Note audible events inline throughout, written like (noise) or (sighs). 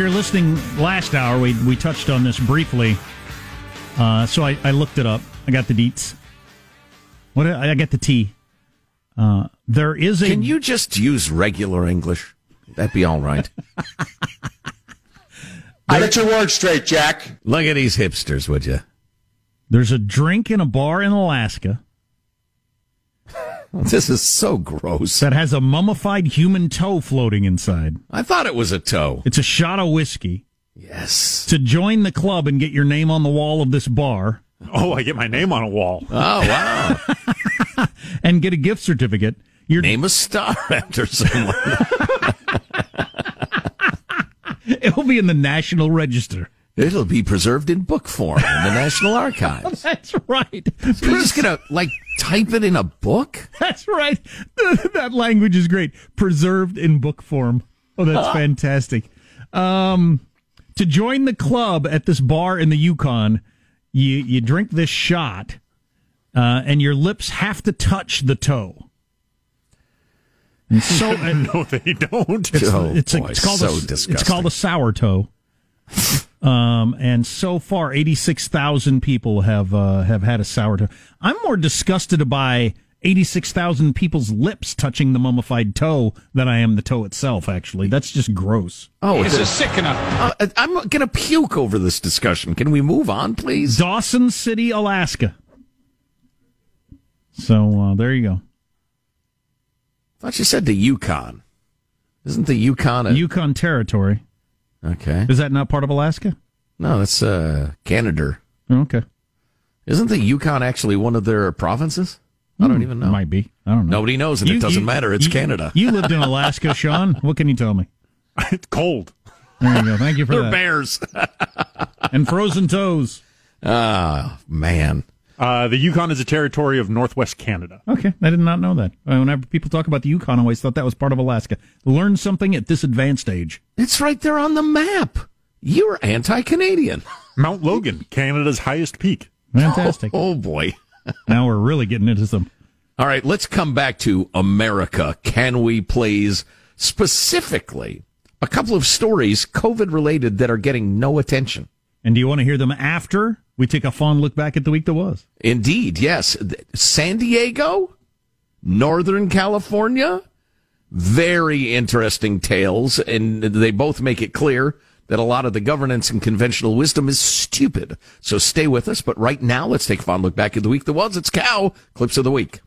You're listening last hour, we, we touched on this briefly. Uh, so I, I looked it up. I got the deets. What I got the T. Uh, there is a. Can you just use regular English? That'd be all right. I get your words straight, Jack. Look at these hipsters, would you? There's a drink in a bar in Alaska (laughs) This is so gross. that has a mummified human toe floating inside. I thought it was a toe. It's a shot of whiskey. Yes. To join the club and get your name on the wall of this bar Oh, I get my name on a wall. Oh wow. (laughs) and get a gift certificate, your Name a star (laughs) after someone. it will be in the National Register. It'll be preserved in book form in the National (laughs) Archives. That's right. So you're just gonna like type it in a book? (laughs) That's right. (laughs) that language is great. Preserved in book form. Oh, that's fantastic. Um, to join the club at this bar in the Yukon, you you drink this shot, uh, and your lips have to touch the toe. And so uh, no, they don't. it's, Oh, it's, a- it's called so a, it's called a sour toe. Um, and so far, eighty six thousand people have uh, have had a sour toe. I'm more disgusted by eighty six thousand people's lips touching the mummified toe than I am the toe itself. Actually, that's just gross. Oh, it's a sickener. Uh, I'm gonna puke over this discussion. Can we move on, please? Dawson City, Alaska. So uh, there you go. thought you said the Yukon. Isn't the Yukon a Yukon Territory. Okay? Is that not part of Alaska? No, that's uh, Canada. Okay. Isn't the Yukon actually one of their provinces? I don't even know. Might be. I don't know. Nobody knows, and You- it doesn't you- matter. It's you- Canada. You lived in Alaska, (laughs) Sean. What can you tell me? (laughs) It's cold. There you go. Thank you for They're that. bears. (laughs) And frozen toes. Ah, man. Uh, the Yukon is a territory of Northwest Canada. Okay, I did not know that. Uh, Whenever people talk about the Yukon, I always thought that was part of Alaska. Learn something at this advanced age. It's right there on the map. You're anti-Canadian. Mount Logan, Canada's highest peak. Fantastic. (laughs) Oh boy. (laughs) now we're really getting into some. All right, let's come back to America. Can we please specifically a couple of stories COVID related that are getting no attention? And do you want to hear them after we take a fond look back at the week that was? Indeed, yes. San Diego, Northern California, very interesting tales, and they both make it clear that a lot of the governance and conventional wisdom is stupid. So stay with us. But right now, let's take a fond look back at the week that was. It's Cow Clips of the Week.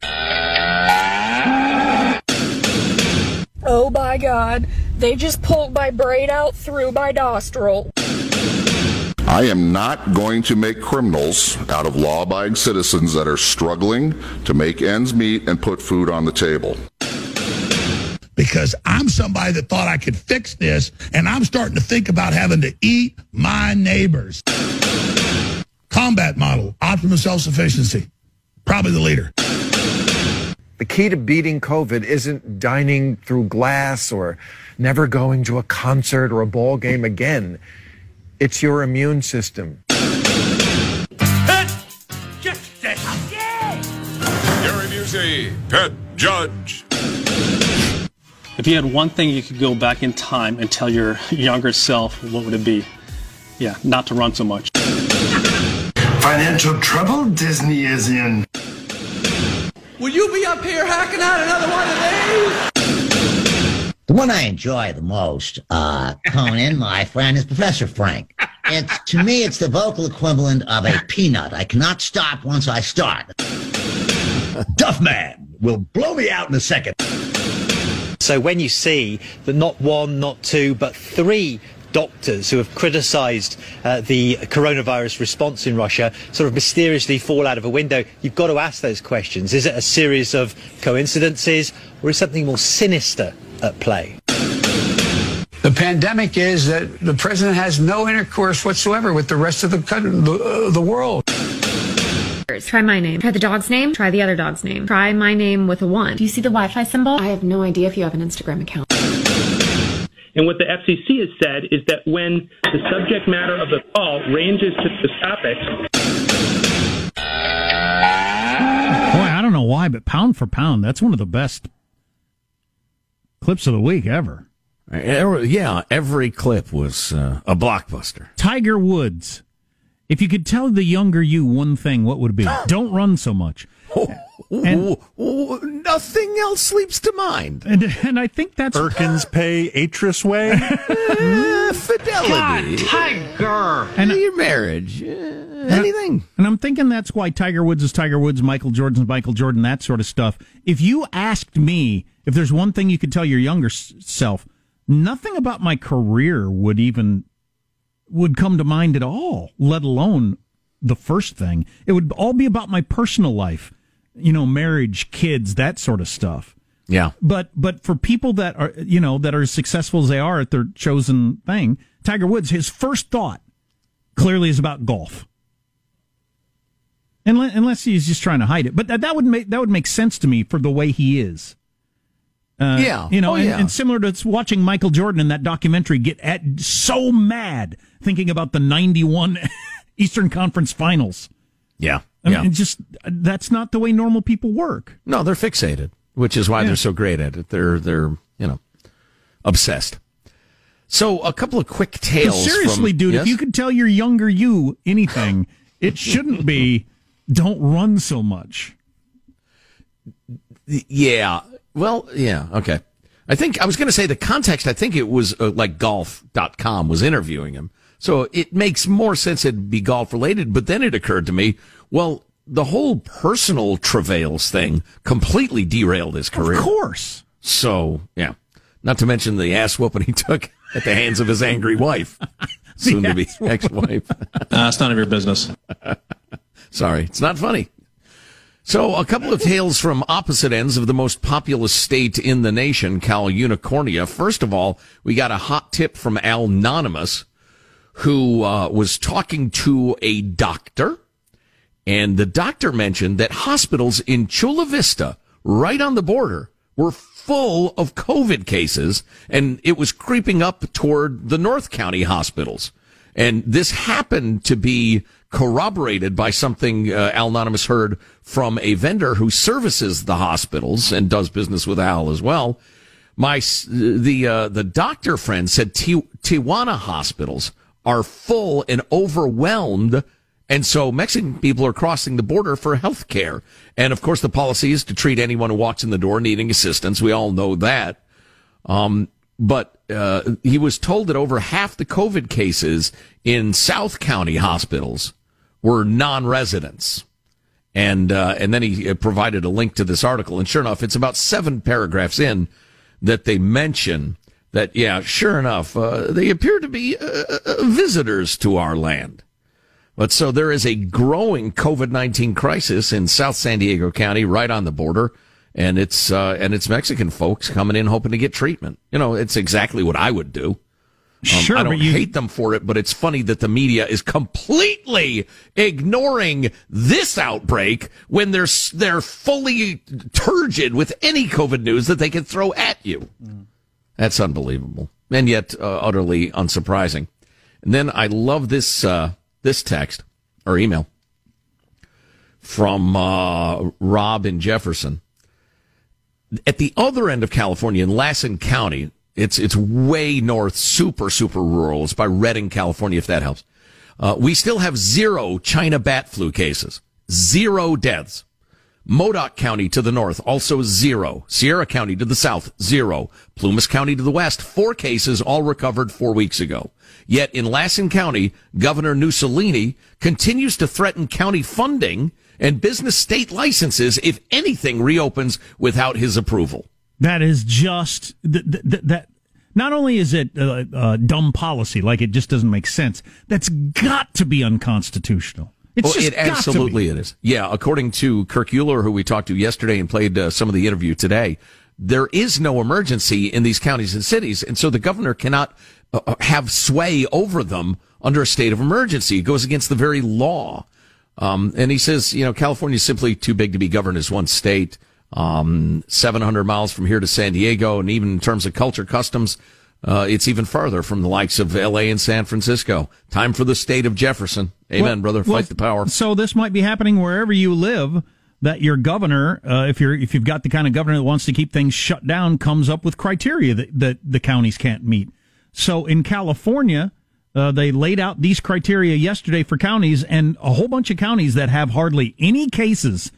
Oh my god, they just pulled my brain out through my nostril. I am not going to make criminals out of law abiding citizens that are struggling to make ends meet and put food on the table. Because I'm somebody that thought I could fix this, and I'm starting to think about having to eat my neighbors. Combat model, optimum self sufficiency. Probably the leader. The key to beating COVID isn't dining through glass or never going to a concert or a ball game again. It's your immune system. Gary Busey, pet judge. If you had one thing you could go back in time and tell your younger self, what would it be? Yeah, not to run so much. Financial trouble Disney is in. Will you be up here hacking out another one of these? The one I enjoy the most, uh, Conan, (laughs) my friend, is Professor Frank. It's to me, it's the vocal equivalent of a peanut. I cannot stop once I start. Duff man will blow me out in a second. So when you see that not one, not two, but three doctors who have criticised uh, the coronavirus response in Russia sort of mysteriously fall out of a window, you've got to ask those questions. Is it a series of coincidences or is something more sinister at play? The pandemic is that the president has no intercourse whatsoever with the rest of the, the, uh, the world. Try my name. Try the dog's name. Try the other dog's name. Try my name with a one. Do you see the Wi-Fi symbol? I have no idea if you have an Instagram account. And what the FCC has said is that when the subject matter of the call ranges to the topics. Boy, I don't know why, but pound for pound, that's one of the best clips of the week ever. Yeah, every clip was uh, a blockbuster. Tiger Woods. If you could tell the younger you one thing, what would it be? (gasps) Don't run so much. And, nothing else sleeps to mind. And, and I think that's Perkins Pay Atris Way. uh, (laughs) fidelity. God, Tiger. And your marriage. Uh, anything. And I'm thinking that's why Tiger Woods is Tiger Woods, Michael Jordan's Michael Jordan, that sort of stuff. If you asked me if there's one thing you could tell your younger self, nothing about my career would even would come to mind at all, let alone the first thing. It would all be about my personal life, you know, marriage, kids, that sort of stuff. Yeah. But but for people that are you know that are as successful as they are at their chosen thing, Tiger Woods, his first thought clearly is about golf. Unless, unless he's just trying to hide it, but that, that would make that would make sense to me for the way he is. Uh, yeah, you know, oh, and, yeah. and, similar to watching Michael Jordan in that documentary get at, so mad thinking about the '91 (laughs) Eastern Conference Finals. Yeah, I yeah. mean, just that's not the way normal people work. No, they're fixated, which is why Yeah. they're so great at it. They're they're you know obsessed. So a couple of quick tales. seriously, from, dude, Yes? if you could tell your younger you anything, it shouldn't be (laughs) don't run so much. Yeah. Well, yeah. Okay. I think I was going to say the context. I think it was uh, like golf.com was interviewing him. So it makes more sense it'd be golf related. But then it occurred to me, well, the whole personal travails thing completely derailed his career. Of course. So, yeah. Not to mention the ass whooping he took (laughs) at the hands of his angry wife, (laughs) soon to be ex wife. Uh, it's none of your business. (laughs) Sorry, it's not funny. So, a couple of tales from opposite ends of the most populous state in the nation, Cal Unicornia. First of all, we got a hot tip from Al Anonymous, who uh, was talking to a doctor, and the doctor mentioned that hospitals in Chula Vista, right on the border, were full of COVID cases, and it was creeping up toward the North County hospitals. And this happened to be corroborated by something uh, Al Anonymous heard from a vendor who services the hospitals and does business with Al as well. My the uh, the doctor friend said Ti- Tijuana hospitals are full and overwhelmed. And so Mexican people are crossing the border for health care. And of course, the policy is to treat anyone who walks in the door needing assistance. We all know that. Um, but uh, he was told that over half the COVID cases in South County hospitals were non-residents. And uh, and then he uh, provided a link to this article. And sure enough, it's about seven paragraphs in that they mention that, yeah, sure enough, uh, they appear to be uh, uh, visitors to our land. But so there is a growing COVID 19 crisis in South San Diego County, right on the border. And it's, uh, and it's Mexican folks coming in hoping to get treatment. You know, it's exactly what I would do. Um, Sure, I don't you- hate them for it, but it's funny that the media is completely ignoring this outbreak when they're they're fully turgid with any COVID news that they can throw at you. That's unbelievable, and yet uh, utterly unsurprising. And then I love this uh, this text or email from uh, Rob in Jefferson at the other end of California in Lassen County, it's it's way north, super super rural. It's by Redding, California, if that helps. Uh, we still have zero China bat flu cases, zero deaths. Modoc County to the north, also zero. Sierra County to the south, zero. Plumas County to the west, four cases, all recovered four weeks ago. Yet in Lassen County, Governor Mussolini continues to threaten county funding and business state licenses if anything reopens without his approval. That is just th- th- th- that. Not only is it uh, uh, dumb policy, like it just doesn't make sense. That's got to be unconstitutional. It's Well, just it absolutely it is. Yeah, according to Kirk Euler, who we talked to yesterday and played uh, some of the interview today, there is no emergency in these counties and cities, and so the governor cannot uh, uh, have sway over them under a state of emergency. It goes against the very law. Um, and he says, you know, California is simply too big to be governed as one state. Um, 700 miles from here to San Diego, and even in terms of culture, customs, uh, it's even farther from the likes of L.A. and San Francisco. Time for the state of Jefferson. Amen, Well- brother. Fight well, the power. So this might be happening wherever you live. That your governor, uh, if you're if you've got the kind of governor that wants to keep things shut down, comes up with criteria that, that the counties can't meet. So in California, uh, they laid out these criteria yesterday for counties, and a whole bunch of counties that have hardly any cases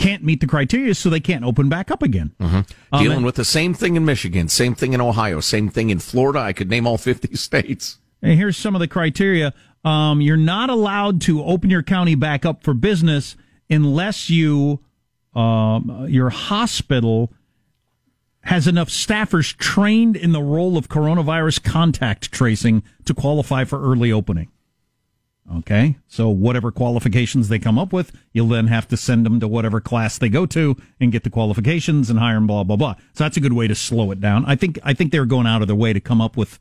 can't meet the criteria, so they can't open back up again. Um, Dealing with the same thing in Michigan, same thing in Ohio, same thing in Florida. I could name all 50 (laughs) states. And here's some of the criteria. Um, you're not allowed to open your county back up for business unless you, um, your hospital has enough staffers trained in the role of coronavirus contact tracing to qualify for early opening. Okay. So whatever qualifications they come up with, you'll then have to send them to whatever class they go to and get the qualifications and hire them, blah, blah, blah. So that's a good way to slow it down. I think, I think they're going out of their way to come up with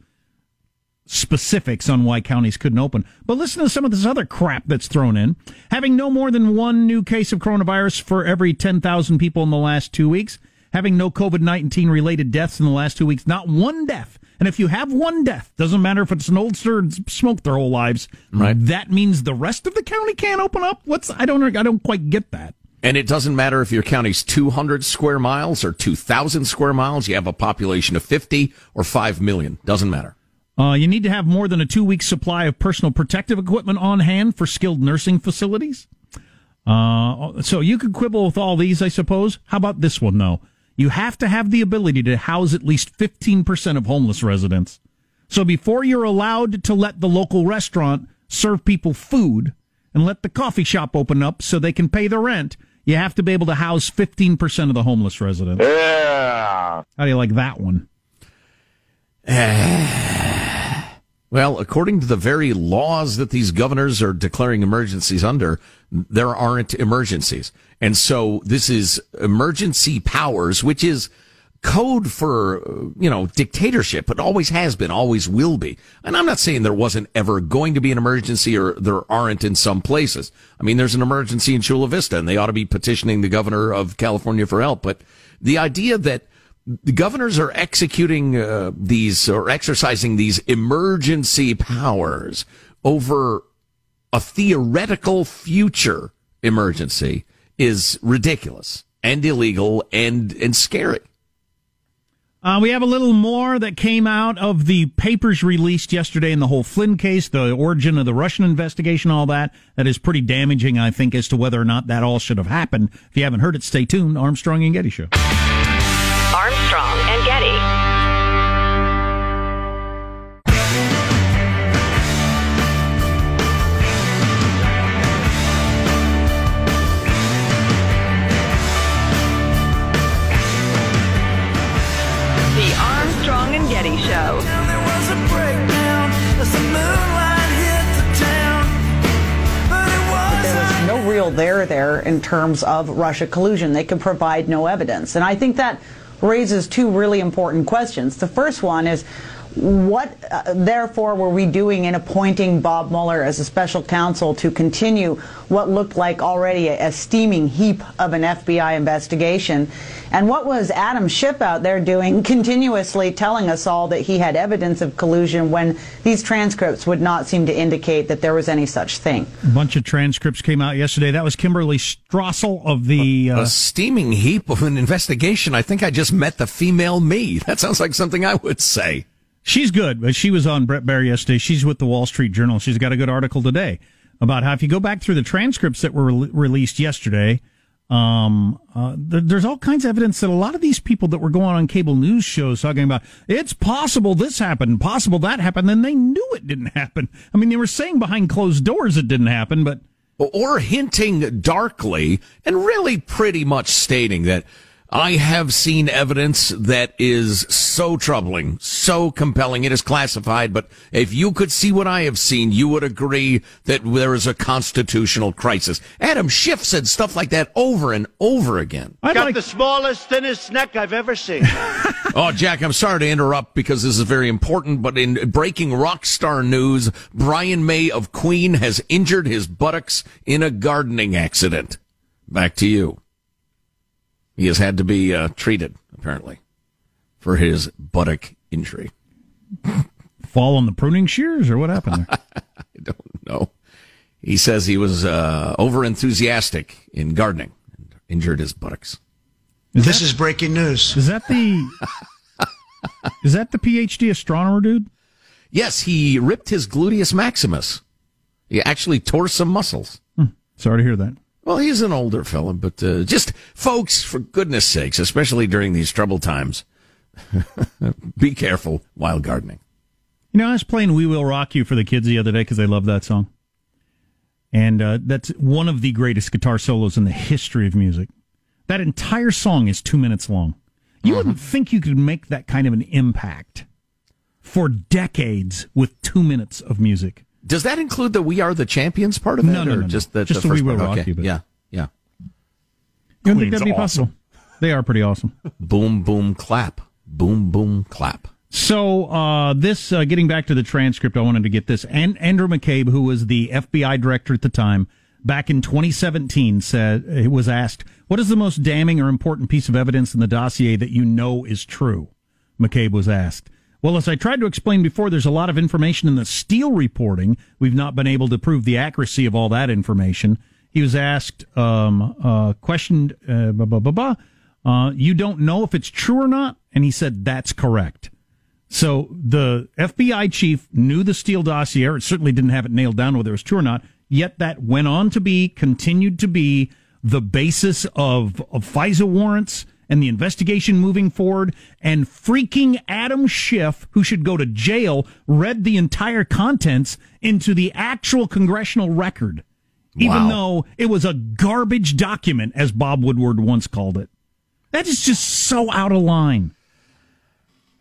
specifics on why counties couldn't open. But listen to some of this other crap that's thrown in. Having no more than one new case of coronavirus for every 10,000 people in the last two weeks. Having no COVID 19 related deaths in the last two weeks. Not one death. And if you have one death, doesn't matter if it's an oldster and smoked their whole lives. Right. That means the rest of the county can't open up. What's I don't I don't quite get that. And it doesn't matter if your county's 200 square miles or 2,000 square miles, you have a population of 50 or 5 million. Doesn't matter. Uh, you need to have more than a two week supply of personal protective equipment on hand for skilled nursing facilities. Uh, so you could quibble with all these, I suppose. How about this one, though? You have to have the ability to house at least 15% of homeless residents. So before you're allowed to let the local restaurant serve people food and let the coffee shop open up so they can pay the rent, you have to be able to house 15% of the homeless residents. Yeah. How do you like that one? (sighs) (sighs) (sighs) Well, according to the very laws that these governors are declaring emergencies under, there aren't emergencies. And so this is emergency powers, which is code for, uh, you know, dictatorship. It always has been, always will be. And I'm not saying there wasn't ever going to be an emergency or there aren't in some places. I mean, there's an emergency in Chula Vista and they ought to be petitioning the governor of California for help. But the idea that the governors are executing uh, these or exercising these emergency powers over a theoretical future emergency is ridiculous and illegal and and scary. Uh, we have a little more that came out of the papers released yesterday in the whole Flynn case, the origin of the Russian investigation, all that. That is pretty damaging, I think, as to whether or not that all should have happened. If you haven't heard it, stay tuned. Armstrong and Getty Show. There in terms of Russia collusion. They can provide no evidence. And I think that raises two really important questions. The first one is what, uh, therefore, were we doing in appointing Bob Mueller as a special counsel to continue what looked like already a, a steaming heap of an FBI investigation? And what was Adam Schiff out there doing, continuously telling us all that he had evidence of collusion when these transcripts would not seem to indicate that there was any such thing? A bunch of transcripts came out yesterday. That was Kimberly Strassel of the. a steaming heap of an investigation. I think I just met the female me. (laughs) That sounds like something I would say. She's good, but she was on Bret Baier yesterday. She's with the Wall Street Journal. She's got a good article today about how if you go back through the transcripts that were re- released yesterday, um, uh, th- there's all kinds of evidence that a lot of these people that were going on cable news shows talking about it's possible this happened, possible that happened, then they knew it didn't happen. I mean, they were saying behind closed doors it didn't happen, but or hinting darkly and really pretty much stating that I have seen evidence that is so troubling, so compelling. It is classified, but if you could see what I have seen, you would agree that there is a constitutional crisis. Adam Schiff said stuff like that over and over again. I'd Got like... the smallest, thinnest neck I've ever seen. (laughs) oh, Jack, I'm sorry to interrupt because this is very important, but in breaking rock star news, Brian May of Queen has injured his buttocks in a gardening accident. Back to you. He has had to be uh, treated, apparently, for his buttock injury. (laughs) Fall on the pruning shears, or what happened there? (laughs) I don't know. He says he was uh, over enthusiastic in gardening and injured his buttocks. Is this that, is breaking news. Is that the (laughs) is that the PhD astronomer dude? Yes, he ripped his gluteus maximus. He actually tore some muscles. Hmm. Sorry to hear that. Well, he's an older fella, but uh, just folks, for goodness sakes, especially during these troubled times, (laughs) be careful while gardening. You know, I was playing "We Will Rock You" for the kids the other day because they love that song, and uh, that's one of the greatest guitar solos in the history of music. That entire song is two minutes long. You wouldn't mm-hmm. think you could make that kind of an impact for decades with two minutes of music. Does that include the "We Are the Champions" part of it, no, no, or no, just the, just the, the first "We Will part? Rock okay. You"? But yeah, yeah. You don't think that'd be awesome. possible? They are pretty awesome. (laughs) boom, boom, clap. Boom, boom, clap. So uh, this, uh, getting back to the transcript, I wanted to get this. And Andrew McCabe, who was the FBI director at the time, back in 2017, said he was asked, "What is the most damning or important piece of evidence in the dossier that you know is true?" McCabe was asked. Well, as I tried to explain before, there's a lot of information in the Steele reporting. We've not been able to prove the accuracy of all that information. He was asked, um, uh, questioned, uh, blah, blah, blah. Uh, you don't know if it's true or not? And he said, that's correct. So the FBI chief knew the Steele dossier. It certainly didn't have it nailed down whether it was true or not. Yet that went on to be, continued to be the basis of, of FISA warrants and the investigation moving forward. And freaking Adam Schiff, who should go to jail, read the entire contents into the actual congressional record, even Wow. though it was a garbage document, as Bob Woodward once called it. That is just so out of line.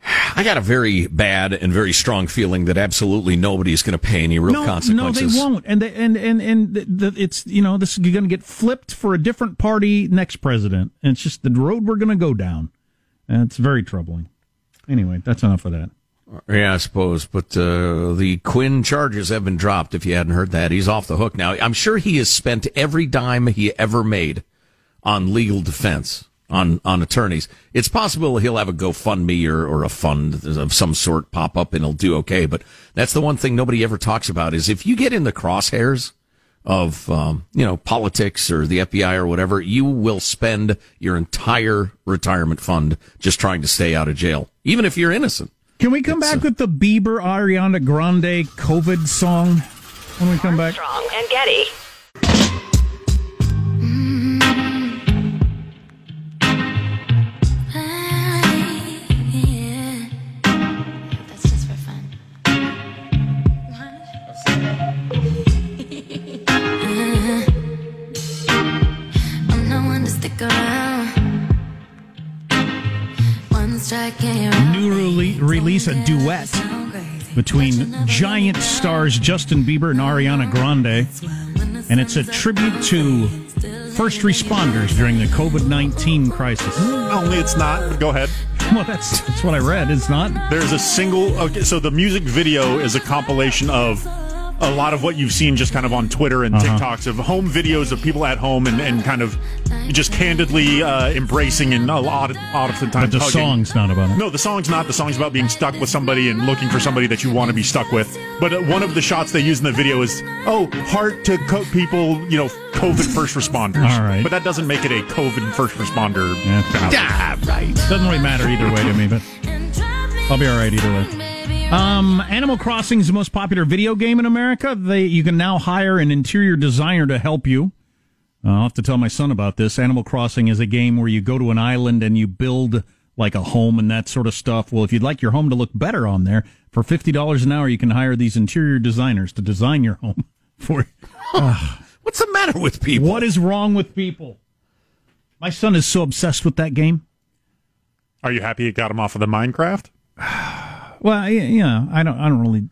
I got a very bad and very strong feeling that absolutely nobody's going to pay any real no, consequences. No, they won't. And they, and and and the, the, it's you know this is going to get flipped for a different party next president. And it's just the road we're going to go down, and it's very troubling. Anyway, that's enough of that. Yeah, I suppose. But uh, the Flynn charges have been dropped. If you hadn't heard that, he's off the hook now. I'm sure he has spent every dime he ever made on legal defense. On on attorneys. It's possible he'll have a GoFundMe or, or a fund of some sort pop up and he'll do okay. But that's the one thing nobody ever talks about is if you get in the crosshairs of um, you know politics or the FBI or whatever, you will spend your entire retirement fund just trying to stay out of jail, even if you're innocent. Can we come back with the Bieber Ariana Grande COVID song when we come back? Armstrong and Getty. Stick around. One strike and you're. New rele- release a duet between giant stars Justin Bieber and Ariana Grande, and it's a tribute to first responders during the COVID nineteen crisis. Only it's not. Go ahead. (laughs) Well, that's that's what I read. It's not. There's a single. Okay, so the music video is a compilation of a lot of what you've seen just kind of on Twitter and Uh-huh. TikToks of home videos of people at home and, and kind of just candidly uh, embracing and a lot, of oftentimes But the hugging. song's not about it. No, the song's not. The song's about being stuck with somebody and looking for somebody that you want to be stuck with. But uh, one of the shots they use in the video is, oh, heart to co- people, you know, COVID first responders. All right. But that doesn't make it a COVID first responder. Yeah. Ah, right. Doesn't really matter either way to me, but I'll be all right either way. Um, Animal Crossing is the most popular video game in America. They you can now hire an interior designer to help you. Uh, I'll have to tell my son about this. Animal Crossing is a game where you go to an island and you build like a home and that sort of stuff. Well, if you'd like your home to look better on there, for fifty dollars an hour, you can hire these interior designers to design your home (laughs) for. you. What's the matter with people? What is wrong with people? My son is so obsessed with that game. Are you happy it got him off of the Minecraft? (sighs) (sighs) (sighs) Well, yeah, I don't, I don't really,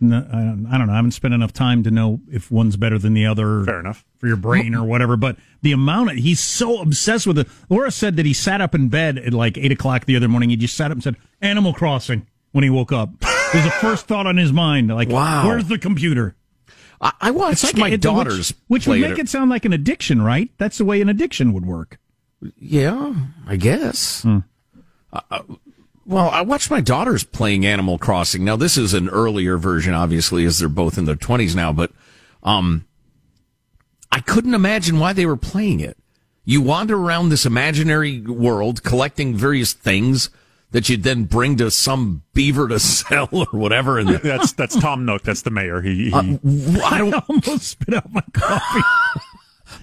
no, I don't, I don't know. I haven't spent enough time to know if one's better than the other. Fair enough. for your brain or whatever. But the amount of, he's so obsessed with it. Laura said that he sat up in bed at like eight o'clock the other morning. He just sat up and said Animal Crossing when he woke up. It was the first thought on his mind. Like, Wow. where's the computer? I, I watched like my it- daughters which, which would make it sound like an addiction, right? That's the way an addiction would work. Yeah, I guess. Hmm. Uh, well, I watched my daughters playing Animal Crossing. Now, this is an earlier version, obviously, as they're both in their twenties now. But um, I couldn't imagine why they were playing it. You wander around this imaginary world, collecting various things that you'd then bring to some beaver to (laughs) sell or whatever. And (laughs) that's that's Tom Nook. That's the mayor. He, he Uh, I don't (laughs) almost spit out my coffee.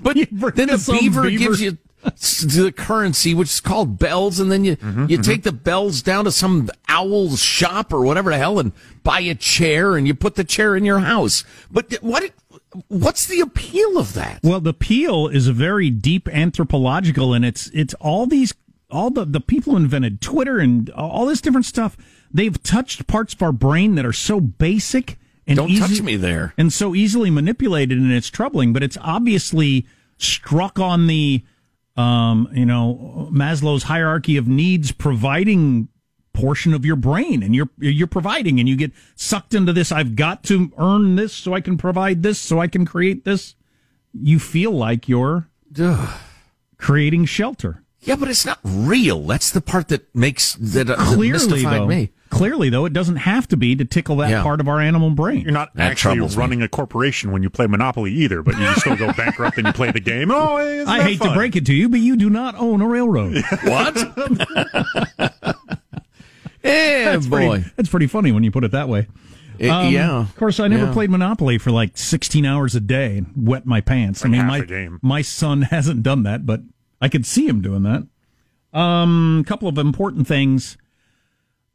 But then the beaver, beaver. gives you the currency, which is called bells, and then you mm-hmm, you mm-hmm. take the bells down to some owl's shop or whatever the hell, and buy a chair, and you put the chair in your house. But what what's the appeal of that? Well, the appeal is a very deep anthropological, and it's it's all these all the the people who invented Twitter and all this different stuff. They've touched parts of our brain that are so basic and Don't easy- touch me there. and so easily manipulated, and it's troubling. But it's obviously struck on the um, you know Maslow's hierarchy of needs, providing portion of your brain and you're you're providing and you get sucked into this I've got to earn this so I can provide this so I can create this you feel like you're creating shelter Yeah, but it's not real. That's the part that makes that, uh, that clearly mystified though me. Clearly though it doesn't have to be to tickle that Yeah. part of our animal brain You're not actually running a corporation when you play Monopoly either, but you still go bankrupt and you play the game. Oh, isn't I that hate to break it to you but you do not own a railroad (laughs) what Yeah, (laughs) that's boy. pretty, that's pretty funny when you put it that way It- Um, yeah. Of course, I never Yeah. played Monopoly for like 16 hours a day and wet my pants. I mean, my game. my son (laughs) hasn't done that, but I could see him doing that. Um, a couple of important things.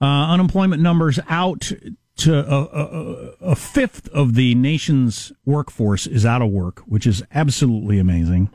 Uh, unemployment numbers out to a, a, a fifth of the nation's workforce is out of work, which is absolutely amazing.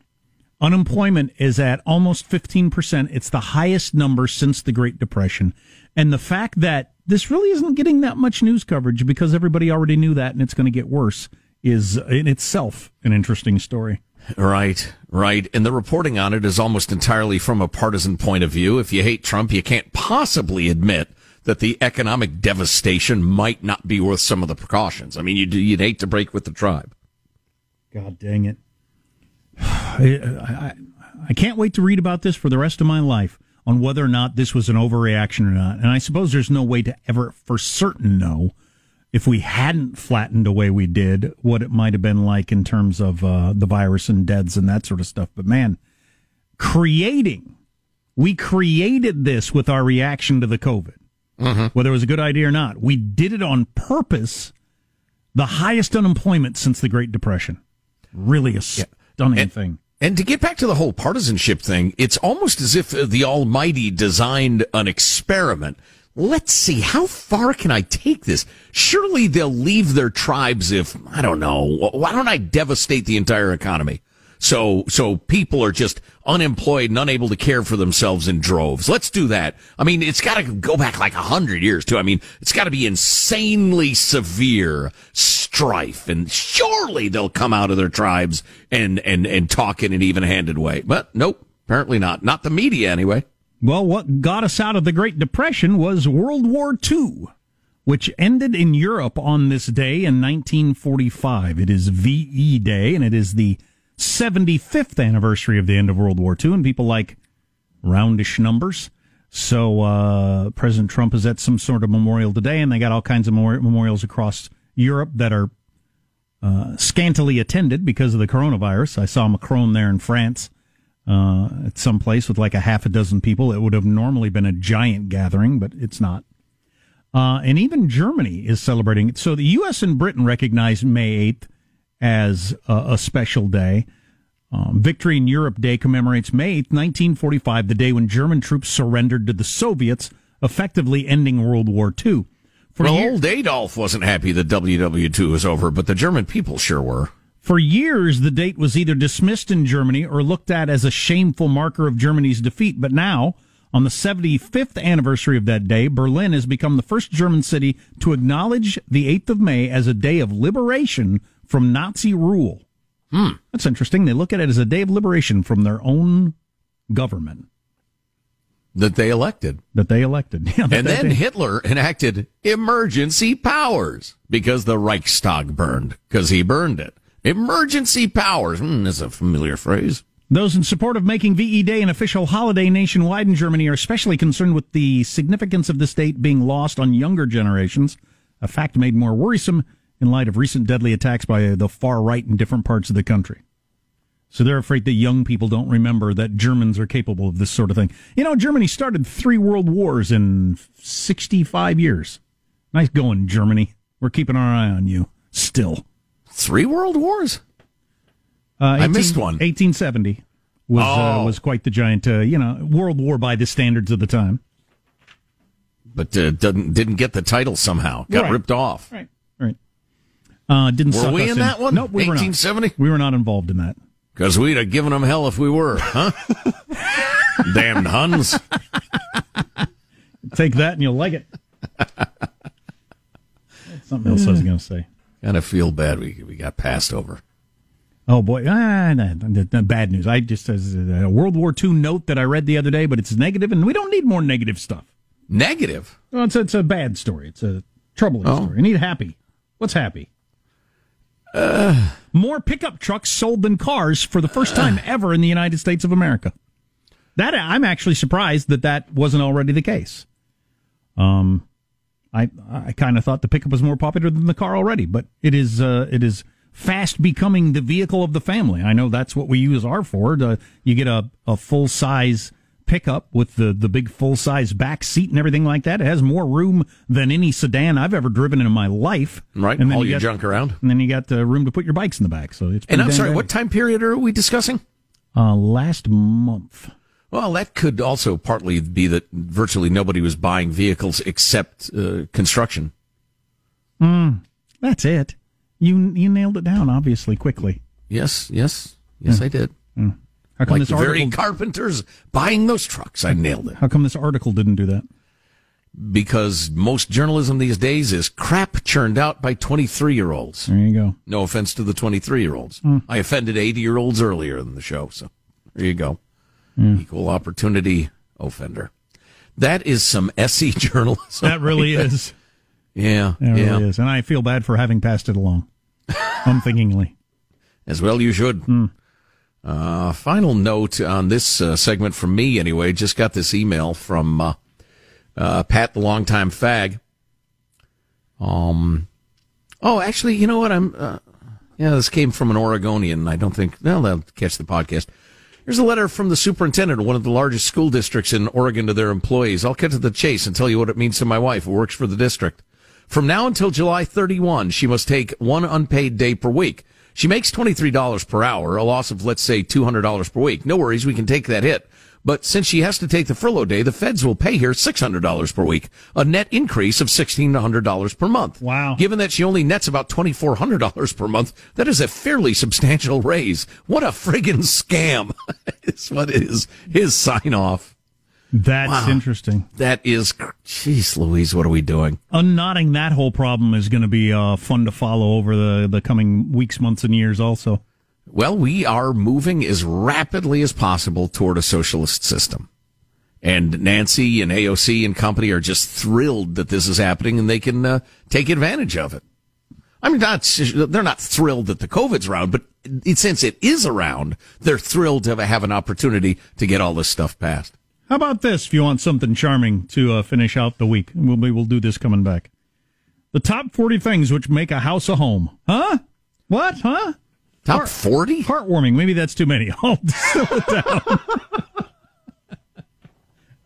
Unemployment is at almost 15%. It's the highest number since the Great Depression. And the fact that this really isn't getting that much news coverage because everybody already knew that and it's going to get worse is in itself an interesting story. Right, right. And the reporting on it is almost entirely from a partisan point of view. If you hate Trump, you can't possibly admit that the economic devastation might not be worth some of the precautions. I mean, you'd, you'd hate to break with the tribe. God dang it. (sighs) I, I, I can't wait to read about this for the rest of my life on whether or not this was an overreaction or not. And I suppose there's no way to ever for certain know if we hadn't flattened the way we did what it might have been like in terms of uh, the virus and deaths and that sort of stuff. But man, creating, we created this with our reaction to the COVID, Mm-hmm. whether it was a good idea or not. We did it on purpose. The highest unemployment since the Great Depression. Really a stunning And- thing. And to get back to the whole partisanship thing, it's almost as if the Almighty designed an experiment. Let's see, how far can I take this? Surely they'll leave their tribes if, I don't know, why don't I devastate the entire economy? So, so people are just unemployed and unable to care for themselves in droves. Let's do that. I mean, it's got to go back like a hundred years too. I mean, it's got to be insanely severe strife and surely they'll come out of their tribes and, and, and talk in an even handed way. But nope, apparently not. Not the media anyway. Well, what got us out of the Great Depression was World War II, which ended in Europe on this day in 1945. It is VE Day, and it is the 75th anniversary of the end of World War II, and people like roundish numbers. So uh, President Trump is at some sort of memorial today, and they got all kinds of memori- memorials across Europe that are uh, scantily attended because of the coronavirus. I saw Macron there in France uh, at some place with like a half a dozen people. It would have normally been a giant gathering, but it's not. Uh, and even Germany is celebrating. So the U.S. and Britain recognize May 8th as a, a special day. Um, Victory in Europe Day commemorates May 8th, 1945, the day when German troops surrendered to the Soviets, effectively ending World War II. For well, years- old Adolf wasn't happy that WW2 was over, but the German people sure were. For years, the date was either dismissed in Germany or looked at as a shameful marker of Germany's defeat. But now, on the 75th anniversary of that day, Berlin has become the first German city to acknowledge the 8th of May as a day of liberation from Nazi rule. Hmm. That's interesting. They look at it as a day of liberation from their own government That they elected. that they elected. (laughs) Yeah, that- And that then day. Hitler enacted emergency powers because the Reichstag burned, because he burned it. Emergency powers. Hmm, that's a familiar phrase. Those in support of making VE Day an official holiday nationwide in Germany are especially concerned with the significance of this date being lost on younger generations, a fact made more worrisome in light of recent deadly attacks by the far right in different parts of the country. So they're afraid that young people don't remember that Germans are capable of this sort of thing. You know, Germany started three world wars in 65 years. Nice going, Germany. We're keeping our eye on you still. Three world wars? Uh, I missed one. 1870 was uh, Oh. was quite the giant, uh, you know, world war by the standards of the time. But uh, didn't, didn't get the title somehow. Got Right. ripped off. Right. Uh, didn't Were suck we us in that one? Nope, we were not. 1870? We were not involved in that. Because we'd have given them hell if we were, huh? (laughs) Damned Huns. Take that and you'll like it. Something else I was going to say. Kind of feel bad we, we got passed over. Oh boy, ah, bad news. I just as a World War II note that I read the other day, but it's negative, and we don't need more negative stuff. Negative? Well, it's it's a bad story. It's a troubling Oh. story. I need happy. What's happy? (sighs) More pickup trucks sold than cars for the first time (sighs) ever in the United States of America. That I'm actually surprised that that wasn't already the case. Um, I I kind of thought the pickup was more popular than the car already, but it is uh, it is fast becoming the vehicle of the family. I know that's what we use our Ford. Uh, you get a, a full size pickup with the the big full size back seat and everything like that. It has more room than any sedan I've ever driven in my life. Right, and then all you your got- junk around. and then you got the room to put your bikes in the back. So it's And I'm sorry, good. what time period are we discussing? Uh, last month. Well, that could also partly be that virtually nobody was buying vehicles except uh, construction. Mm, that's it. You you nailed it down obviously quickly. Yes, yes, yes, Hmm. I did. Mm. How come Like this the very carpenters buying those trucks. I nailed it. How come this article didn't do that? Because most journalism these days is crap churned out by 23 year olds. There you go. No offense to the 23 year olds. Mm. I offended 80 year olds earlier in the show. So there you go. Mm. Equal opportunity offender. That is some SE (laughs) journalism. That really (laughs) right is. Yeah. It yeah. really is, and I feel bad for having passed it along, (laughs) unthinkingly. As well you should. Hmm. Uh, final note on this uh, segment from me, anyway. Just got this email from uh, uh, Pat, the longtime fag. Um, oh, actually, you know what? I'm. Uh, yeah, this came from an Oregonian. I don't think. Well, they'll catch the podcast. Here's a letter from the superintendent of one of the largest school districts in Oregon to their employees. I'll cut to the chase and tell you what it means to my wife, who works for the district. From now until July 31, she must take one unpaid day per week. She makes $23 per hour, a loss of, let's say, $200 per week. No worries, we can take that hit. But since she has to take the furlough day, the feds will pay her $600 per week, a net increase of $1,600 per month. Wow. Given that she only nets about $2,400 per month, that is a fairly substantial raise. What a friggin' scam (laughs) is what is his sign off. That's Wow. interesting. That is, jeez Louise, what are we doing? Unknotting that whole problem is going to be uh, fun to follow over the, the coming weeks, months, and years also. Well, we are moving as rapidly as possible toward a socialist system. And Nancy and AOC and company are just thrilled that this is happening and they can uh, take advantage of it. I mean, not, they're not thrilled that the COVID's around, but it, since it is around, they're thrilled to have an opportunity to get all this stuff passed. How about this if you want something charming to uh, finish out the week? We'll, we will do this coming back. The top 40 things which make a house a home. Huh? What? Huh? Top 40? Heartwarming. Maybe that's too many. (laughs) I'll distill it down. (laughs)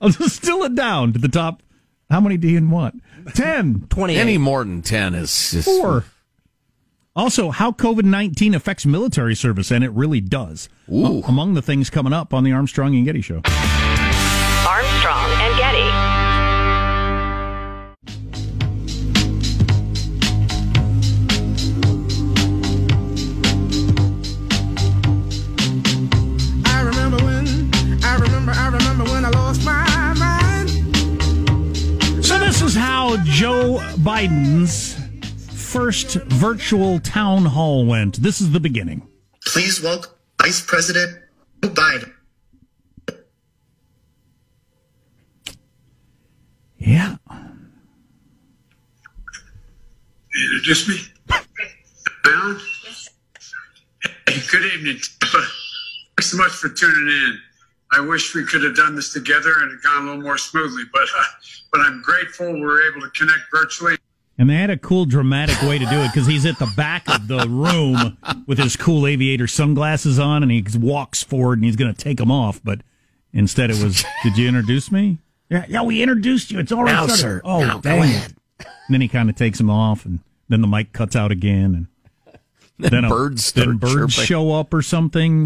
I'll distill it down to the top. How many do you want? 10. 20. Any more than 10 is just. Four. Also, how COVID 19 affects military service, and it really does. Ooh. Among the things coming up on the Armstrong and Getty Show. Biden's first virtual town hall went. This is the beginning. Please welcome Vice President Joe Biden. Yeah. Introduce me. Alan? Hey, good evening. Thanks so much for tuning in. I wish we could have done this together and it gone a little more smoothly, but uh, but I'm grateful we are able to connect virtually. And they had a cool dramatic way to do it because he's at the back of the room with his cool aviator sunglasses on and he walks forward and he's going to take them off. But instead it was, (laughs) did you introduce me? Yeah, yeah, we introduced you. It's all right, Now, sir. Oh, Now, go dang ahead. it. And then he kind of takes them off and then the mic cuts out again. And Then birds then birds chirping. show up or something.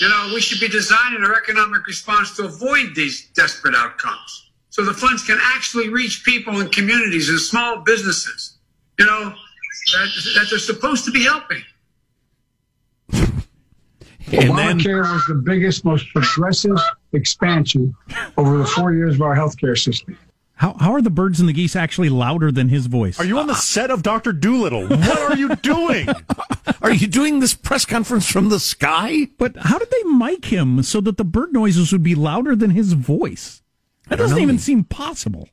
You know, we should be designing our economic response to avoid these desperate outcomes. So the funds can actually reach people and communities and small businesses, you know, that, that they're supposed to be helping. And then- Obamacare was the biggest, most progressive expansion over the four years of our healthcare system. How, how are the birds and the geese actually louder than his voice? Are you on the set of Doctor Dolittle? What are you doing? (laughs) Are you doing this press conference from the sky? But how did they mic him so that the bird noises would be louder than his voice? That doesn't know. even seem possible.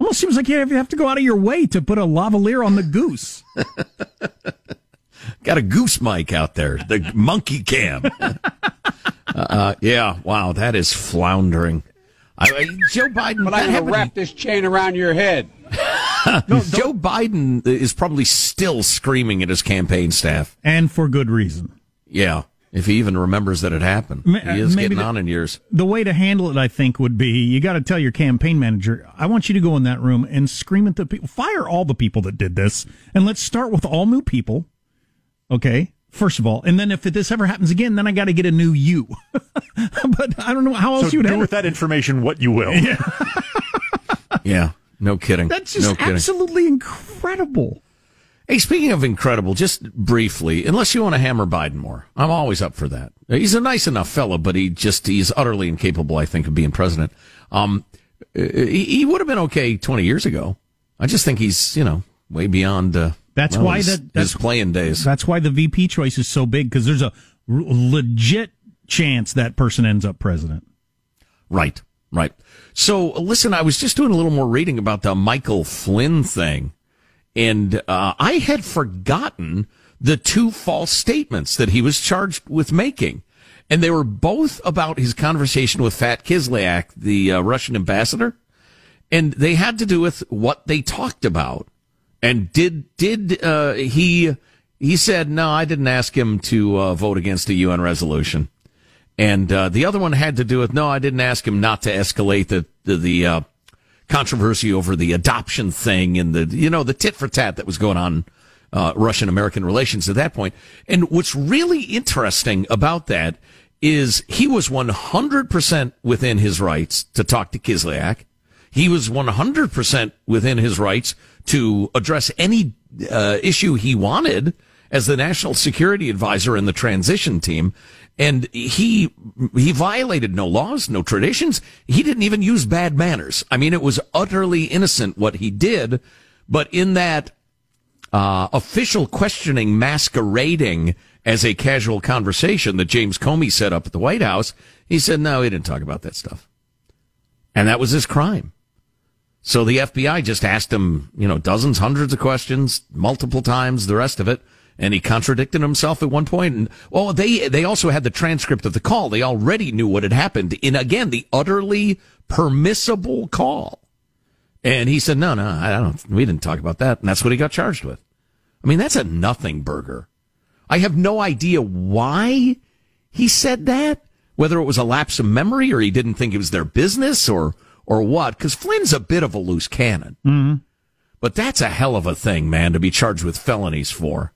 Almost seems like you have you have to go out of your way to put a lavalier on the goose. (laughs) Got a goose mic out there, the monkey cam. (laughs) uh, yeah, wow, that is floundering. I, I- Joe Biden, But I have happened- to wrap this chain around your head. (laughs) no, Joe Biden is probably still screaming at his campaign staff. And for good reason. Yeah, if he even remembers that it happened. Ma- He is maybe getting the- on in years. The way to handle it, I think, would be you got to tell your campaign manager, I want you to go in that room and scream at the people, fire all the people that did this, and let's start with all new people. Okay, first of all, and then if this ever happens again, then I got to get a new you. (laughs) (laughs) but I don't know how else so you would do handle with that information what you will. Yeah, (laughs) no kidding. That's just no kidding. absolutely incredible. Hey, speaking of incredible, just briefly, unless you want to hammer Biden more, I'm always up for that. He's a nice enough fellow, but he just, he's utterly incapable, I think, of being president. Um, uh, he, he would have been okay 20 years ago. I just think he's, you know, way beyond, uh, That's well, why his, that that's his playing days. That's why the VP choice is so big because there's a r- legit chance that person ends up president. Right, right. So listen, I was just doing a little more reading about the Michael Flynn thing, and uh, I had forgotten the two false statements that he was charged with making. And they were both about his conversation with Fat Kislyak, the uh, Russian ambassador. And they had to do with what they talked about. And did, did, uh, he, he said, no, I didn't ask him to uh, vote against a UN resolution. And uh, the other one had to do with, no, I didn't ask him not to escalate the, the, the uh, controversy over the adoption thing and the, you know, the tit for tat that was going on uh, Russian American relations at that point. And what's really interesting about that is he was 100% within his rights to talk to Kislyak. He was 100% within his rights to address any uh, issue he wanted as the national security advisor in the transition team. And he, he violated no laws, no traditions. He didn't even use bad manners. I mean, it was utterly innocent what he did. But in that, uh, official questioning masquerading as a casual conversation that James Comey set up at the White House, he said, no, he didn't talk about that stuff. And that was his crime. So the FBI just asked him, you know, dozens, hundreds of questions, multiple times, the rest of it. And he contradicted himself at one point. And, well, they, they also had the transcript of the call. They already knew what had happened in, again, the utterly permissible call. And he said, no, no, I don't, we didn't talk about that. And that's what he got charged with. I mean, that's a nothing burger. I have no idea why he said that, whether it was a lapse of memory or he didn't think it was their business or, or what, because Flynn's a bit of a loose cannon. Mm-hmm. But that's a hell of a thing, man, to be charged with felonies for.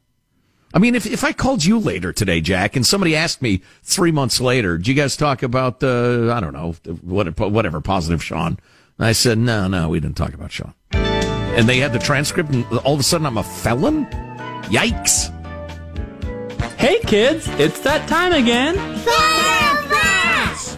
I mean, if, if I called you later today, Jack, and somebody asked me three months later, did you guys talk about the, I don't know, what, whatever, positive Sean? I said, no, no, we didn't talk about Sean. And they had the transcript, and all of a sudden I'm a felon? Yikes. Hey kids, it's that time again.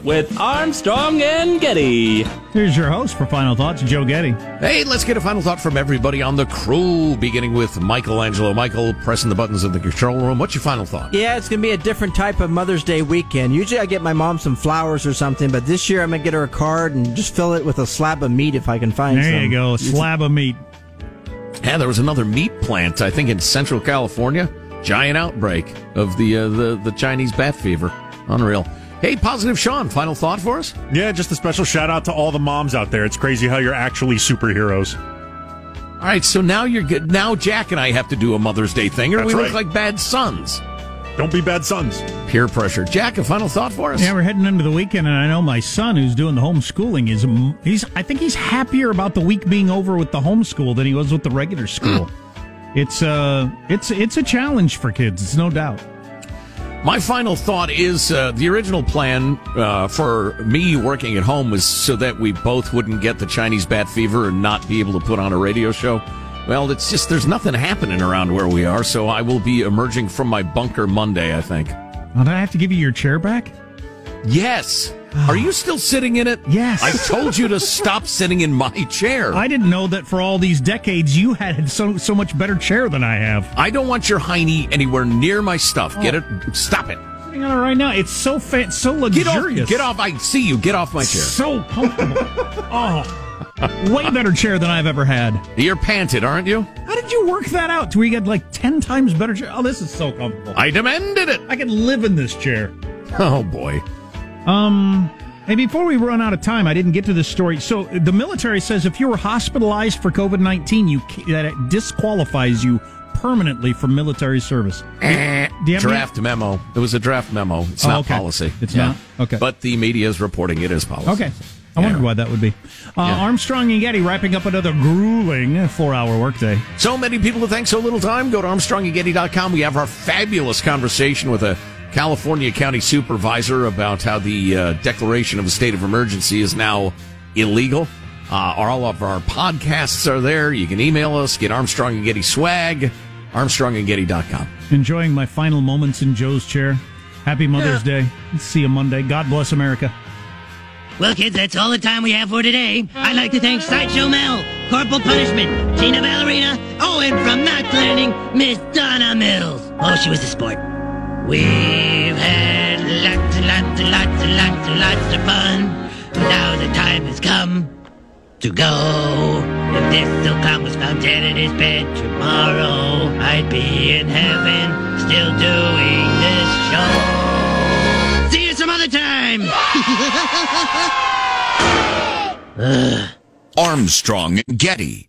With Armstrong and Getty. Here's your host for Final Thoughts, Joe Getty. Hey, let's get a final thought from everybody on the crew, beginning with Michelangelo. Michael, pressing the buttons in the control room. What's your final thought? Yeah, it's going to be a different type of Mother's Day weekend. Usually I get my mom some flowers or something, but this year I'm going to get her a card and just fill it with a slab of meat if I can find there some. There you go, a slab of meat. Yeah, there was another meat plant, I think, in Central California. Giant outbreak of the uh, the the Chinese bat fever. Unreal. Hey, positive Sean, final thought for us? Yeah, just a special shout out to all the moms out there. It's crazy how you're actually superheroes. All right, so now you're good. Now Jack and I have to do a Mother's Day thing, or That's we right. look like bad sons. Don't be bad sons. Peer pressure. Jack, a final thought for us? Yeah, we're heading into the weekend, and I know my son, who's doing the homeschooling, is he's. I think he's happier about the week being over with the homeschool than he was with the regular school. (gasps) it's uh, it's it's a challenge for kids. It's no doubt. My final thought is uh, the original plan uh, for me working at home was so that we both wouldn't get the Chinese bat fever and not be able to put on a radio show. Well, it's just there's nothing happening around where we are, so I will be emerging from my bunker Monday, I think. Oh, did I have to give you your chair back? Yes. Are you still sitting in it? Yes. I told you to stop sitting in my chair. I didn't know that for all these decades you had so so much better chair than I have. I don't want your hiney anywhere near my stuff. Get it? Stop it. Sitting on it right now. It's so fat, so luxurious. Get off! Get off! I see you. Get off my chair. So comfortable. oh, way better chair than I've ever had. You're panted, aren't you? How did you work that out? to where you get like ten times better chair? Oh, this is so comfortable. I demanded it. I could live in this chair. Oh boy. Um. and before we run out of time, I didn't get to this story. So the military says if you were hospitalized for COVID nineteen, you that it disqualifies you permanently from military service. (clears throat) Do you have any- draft memo. It was a draft memo. It's Oh, not okay. policy. It's not? Okay. But the media is reporting it as policy. Okay. I wondered why that would be. Uh, Armstrong and Getty wrapping up another grueling four-hour workday. So many people to thank so little time. Go to ArmstrongandGetty.com. We have our fabulous conversation with a California county supervisor about how the uh, declaration of a state of emergency is now illegal. Uh, all of our podcasts are there. You can email us, get Armstrong and Getty swag, ArmstrongandGetty.com. Enjoying my final moments in Joe's chair. Happy Mother's Day. See you Monday. God bless America. Well, kids, that's all the time we have for today. I'd like to thank Sideshow Mel, Corporal Punishment, Tina Ballerina, oh, and from Knots Landing, Miss Donna Mills. Oh, she was a sport. We've had lots and lots and lots and lots and lots of fun. Now the time has come to go. If this silk clown was found dead in his bed tomorrow, I'd be in heaven still doing this show. See you some other time! (laughs) Armstrong and Getty.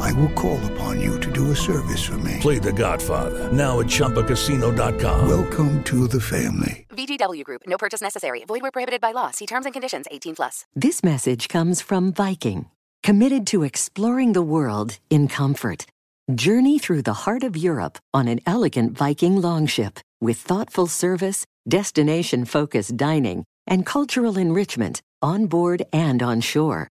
I will call upon you to do a service for me. Play The Godfather now at ChumbaCasino.com. Welcome to the family. VGW Group. No purchase necessary. Void where prohibited by law. See terms and conditions. 18 plus. This message comes from Viking, committed to exploring the world in comfort. Journey through the heart of Europe on an elegant Viking longship with thoughtful service, destination-focused dining, and cultural enrichment on board and on shore.